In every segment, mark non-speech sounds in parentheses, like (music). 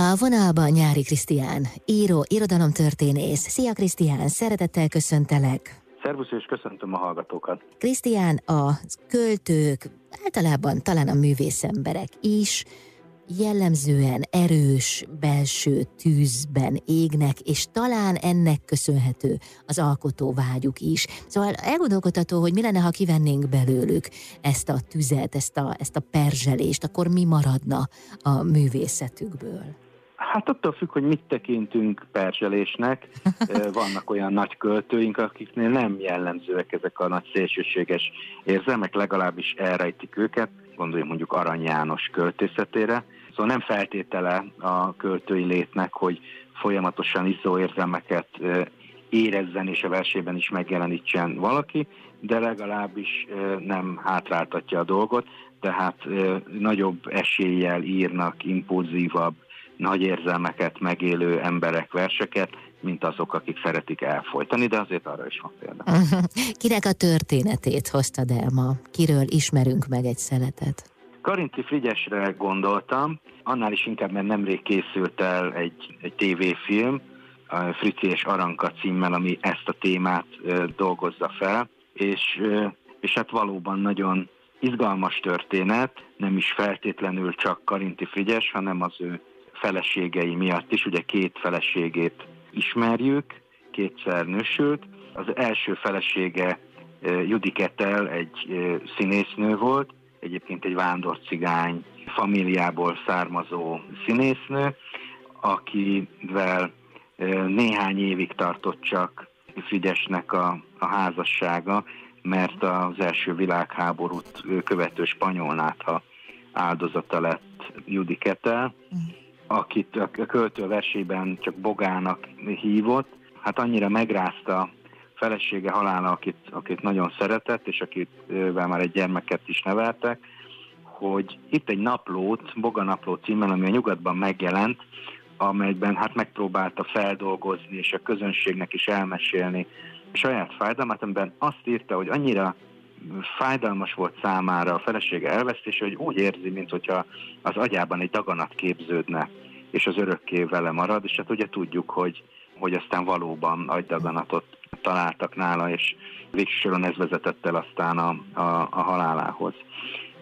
A vonalban Nyári Krisztián, író, irodalomtörténész. Szia Krisztián, szeretettel köszöntelek. Szervusz, és köszöntöm a hallgatókat. Krisztián, a költők, általában talán a művészemberek is jellemzően erős belső tűzben égnek, és talán ennek köszönhető az alkotó vágyuk is. Szóval elgondolkodható, hogy mi lenne, ha kivennénk belőlük ezt a tüzet, ezt a, ezt a perzselést, akkor mi maradna a művészetükből? Hát attól függ, hogy mit tekintünk perzselésnek. (laughs) Vannak olyan nagy költőink, akiknél nem jellemzőek ezek a nagy szélsőséges érzelmek, legalábbis elrejtik őket. Gondoljunk mondjuk Arany János költészetére. Szóval nem feltétele a költői létnek, hogy folyamatosan izzó érzelmeket érezzen és a versében is megjelenítsen valaki, de legalábbis nem hátráltatja a dolgot, tehát nagyobb eséllyel írnak impulzívabb, nagy érzelmeket megélő emberek verseket, mint azok, akik szeretik elfolytani, de azért arra is van példa. (laughs) Kinek a történetét hoztad el ma? Kiről ismerünk meg egy szeletet? Karinti Frigyesre gondoltam, annál is inkább, mert nemrég készült el egy, egy tévéfilm, Frici és Aranka címmel, ami ezt a témát dolgozza fel, és, és hát valóban nagyon izgalmas történet, nem is feltétlenül csak Karinti Frigyes, hanem az ő feleségei miatt is, ugye két feleségét ismerjük, kétszer nősült. Az első felesége Judiketel egy színésznő volt, egyébként egy vándorcigány familiából származó színésznő, akivel néhány évig tartott csak Frigyesnek a, a házassága, mert az első világháborút követő spanyolnátha áldozata lett Judiketel. Akit a költő versében csak Bogának hívott, hát annyira megrázta felesége halála, akit, akit nagyon szeretett, és akivel már egy gyermeket is neveltek, hogy itt egy naplót, Boga napló címmel, ami a nyugatban megjelent, amelyben hát megpróbálta feldolgozni, és a közönségnek is elmesélni saját fájdalmát, amiben azt írta, hogy annyira fájdalmas volt számára a felesége elvesztése, hogy úgy érzi, mintha az agyában egy daganat képződne, és az örökké vele marad, és hát ugye tudjuk, hogy, hogy aztán valóban agydaganatot találtak nála, és végsősoron ez vezetett el aztán a, a, a halálához.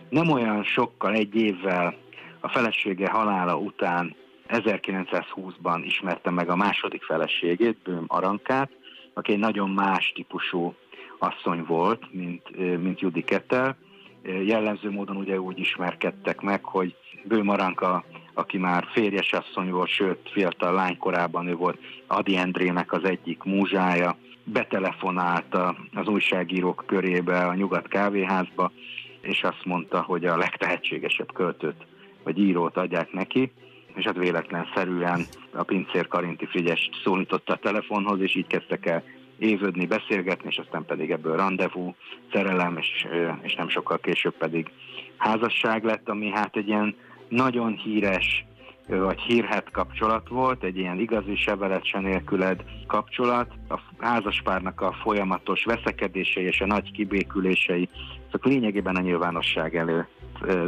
Nem olyan sokkal, egy évvel a felesége halála után 1920-ban ismerte meg a második feleségét, Bőm Arankát, aki egy nagyon más típusú asszony volt, mint, mint Judy Kettel. Jellemző módon ugye úgy ismerkedtek meg, hogy Bő Aranka, aki már férjes asszony volt, sőt fiatal lánykorában ő volt Adi Endrének az egyik múzsája, betelefonált az újságírók körébe a Nyugat kávéházba, és azt mondta, hogy a legtehetségesebb költőt vagy írót adják neki, és hát véletlenszerűen a pincér Karinti Frigyes szólította a telefonhoz, és így kezdtek el évődni, beszélgetni, és aztán pedig ebből rendezvú, szerelem, és, és nem sokkal később pedig házasság lett, ami hát egy ilyen nagyon híres vagy hírhet kapcsolat volt, egy ilyen igazi sevelet se nélküled kapcsolat. A házaspárnak a folyamatos veszekedései és a nagy kibékülései, azok lényegében a nyilvánosság előtt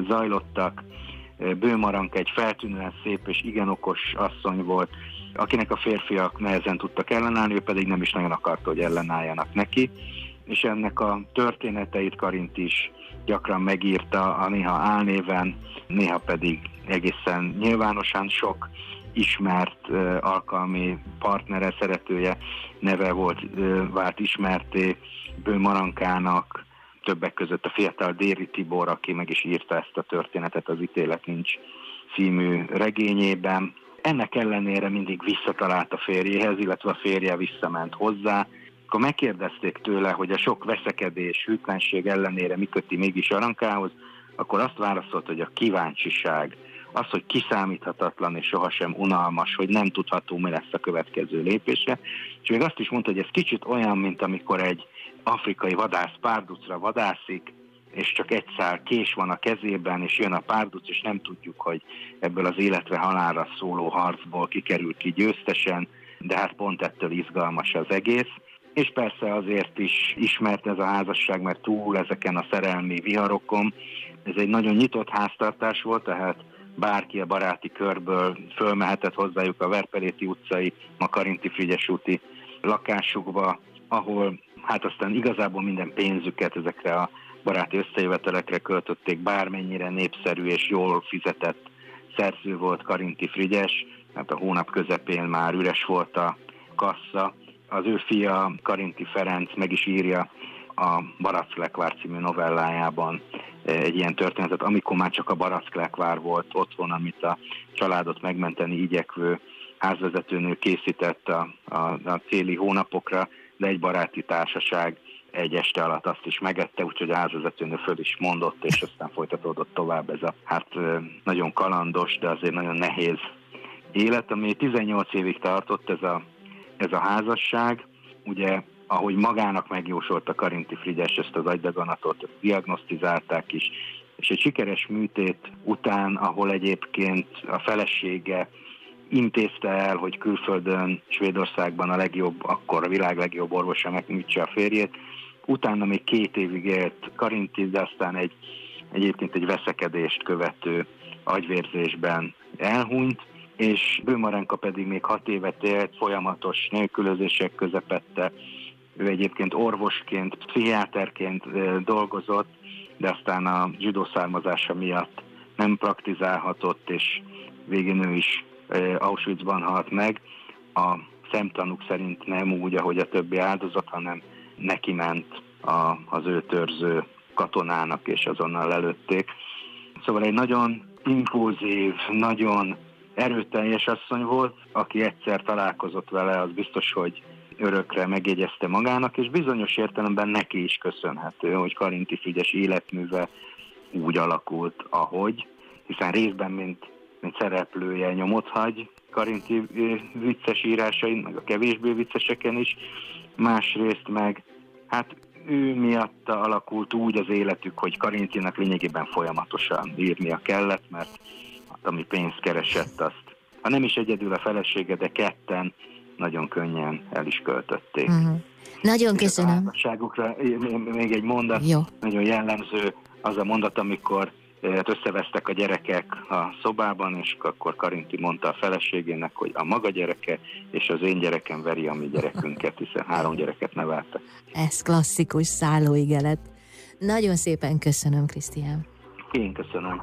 zajlottak. Bőmarank egy feltűnően szép és igen okos asszony volt, akinek a férfiak nehezen tudtak ellenállni, ő pedig nem is nagyon akarta, hogy ellenálljanak neki, és ennek a történeteit Karint is gyakran megírta, a néha álnéven, néha pedig egészen nyilvánosan sok ismert alkalmi partnere, szeretője neve volt, vált ismerté Bő Marankának, többek között a fiatal Déri Tibor, aki meg is írta ezt a történetet az Ítélet nincs című regényében. Ennek ellenére mindig visszatalált a férjéhez, illetve a férje visszament hozzá. Akkor megkérdezték tőle, hogy a sok veszekedés, hűtlenség ellenére mi köti mégis Arankához, akkor azt válaszolt, hogy a kíváncsiság, az, hogy kiszámíthatatlan és sohasem unalmas, hogy nem tudható, mi lesz a következő lépése. És még azt is mondta, hogy ez kicsit olyan, mint amikor egy afrikai vadász párducra vadászik, és csak egy szál kés van a kezében, és jön a párduc, és nem tudjuk, hogy ebből az életre halálra szóló harcból kikerül ki győztesen, de hát pont ettől izgalmas az egész. És persze azért is ismert ez a házasság, mert túl ezeken a szerelmi viharokon, ez egy nagyon nyitott háztartás volt, tehát bárki a baráti körből fölmehetett hozzájuk a Verpeléti utcai, a Karinti Frigyes úti lakásukba, ahol hát aztán igazából minden pénzüket ezekre a baráti összejövetelekre költötték, bármennyire népszerű és jól fizetett szerző volt Karinti Frigyes, hát a hónap közepén már üres volt a kassa. Az ő fia Karinti Ferenc meg is írja a Barack című novellájában egy ilyen történetet, amikor már csak a Barack volt otthon, amit a családot megmenteni igyekvő házvezetőnő készített a, a, a céli hónapokra, de egy baráti társaság egy este alatt azt is megette, úgyhogy a házvezetőnő föl is mondott, és aztán folytatódott tovább ez a hát nagyon kalandos, de azért nagyon nehéz élet, ami 18 évig tartott ez a, ez a házasság. Ugye, ahogy magának megjósolta Karinti Frigyes ezt az agydaganatot, diagnosztizálták is, és egy sikeres műtét után, ahol egyébként a felesége intézte el, hogy külföldön, Svédországban a legjobb, akkor a világ legjobb orvosa megműtse a férjét. Utána még két évig élt Karinti, de aztán egy, egyébként egy veszekedést követő agyvérzésben elhunyt, és Bőmarenka pedig még hat évet élt, folyamatos nélkülözések közepette. Ő egyébként orvosként, pszichiáterként dolgozott, de aztán a zsidó származása miatt nem praktizálhatott, és végén ő is Auschwitzban halt meg. A szemtanúk szerint nem úgy, ahogy a többi áldozat, hanem neki ment a, az ő törző katonának, és azonnal lelőtték. Szóval egy nagyon impulzív, nagyon erőteljes asszony volt, aki egyszer találkozott vele, az biztos, hogy örökre megjegyezte magának, és bizonyos értelemben neki is köszönhető, hogy Karinti Frigyes életműve úgy alakult, ahogy, hiszen részben, mint mint szereplője nyomot hagy Karinti vicces írásain, meg a kevésbé vicceseken is, másrészt meg hát ő miatta alakult úgy az életük, hogy Karintinak lényegében folyamatosan írnia kellett, mert ami pénzt keresett, azt ha nem is egyedül a felesége, de ketten nagyon könnyen el is költötték. Uh-huh. Nagyon köszönöm. A még egy mondat, Jó. nagyon jellemző az a mondat, amikor hát összevesztek a gyerekek a szobában, és akkor Karinti mondta a feleségének, hogy a maga gyereke és az én gyerekem veri a mi gyerekünket, hiszen három gyereket nevelte. Ez klasszikus szállóigelet. Nagyon szépen köszönöm, Krisztián. Én köszönöm.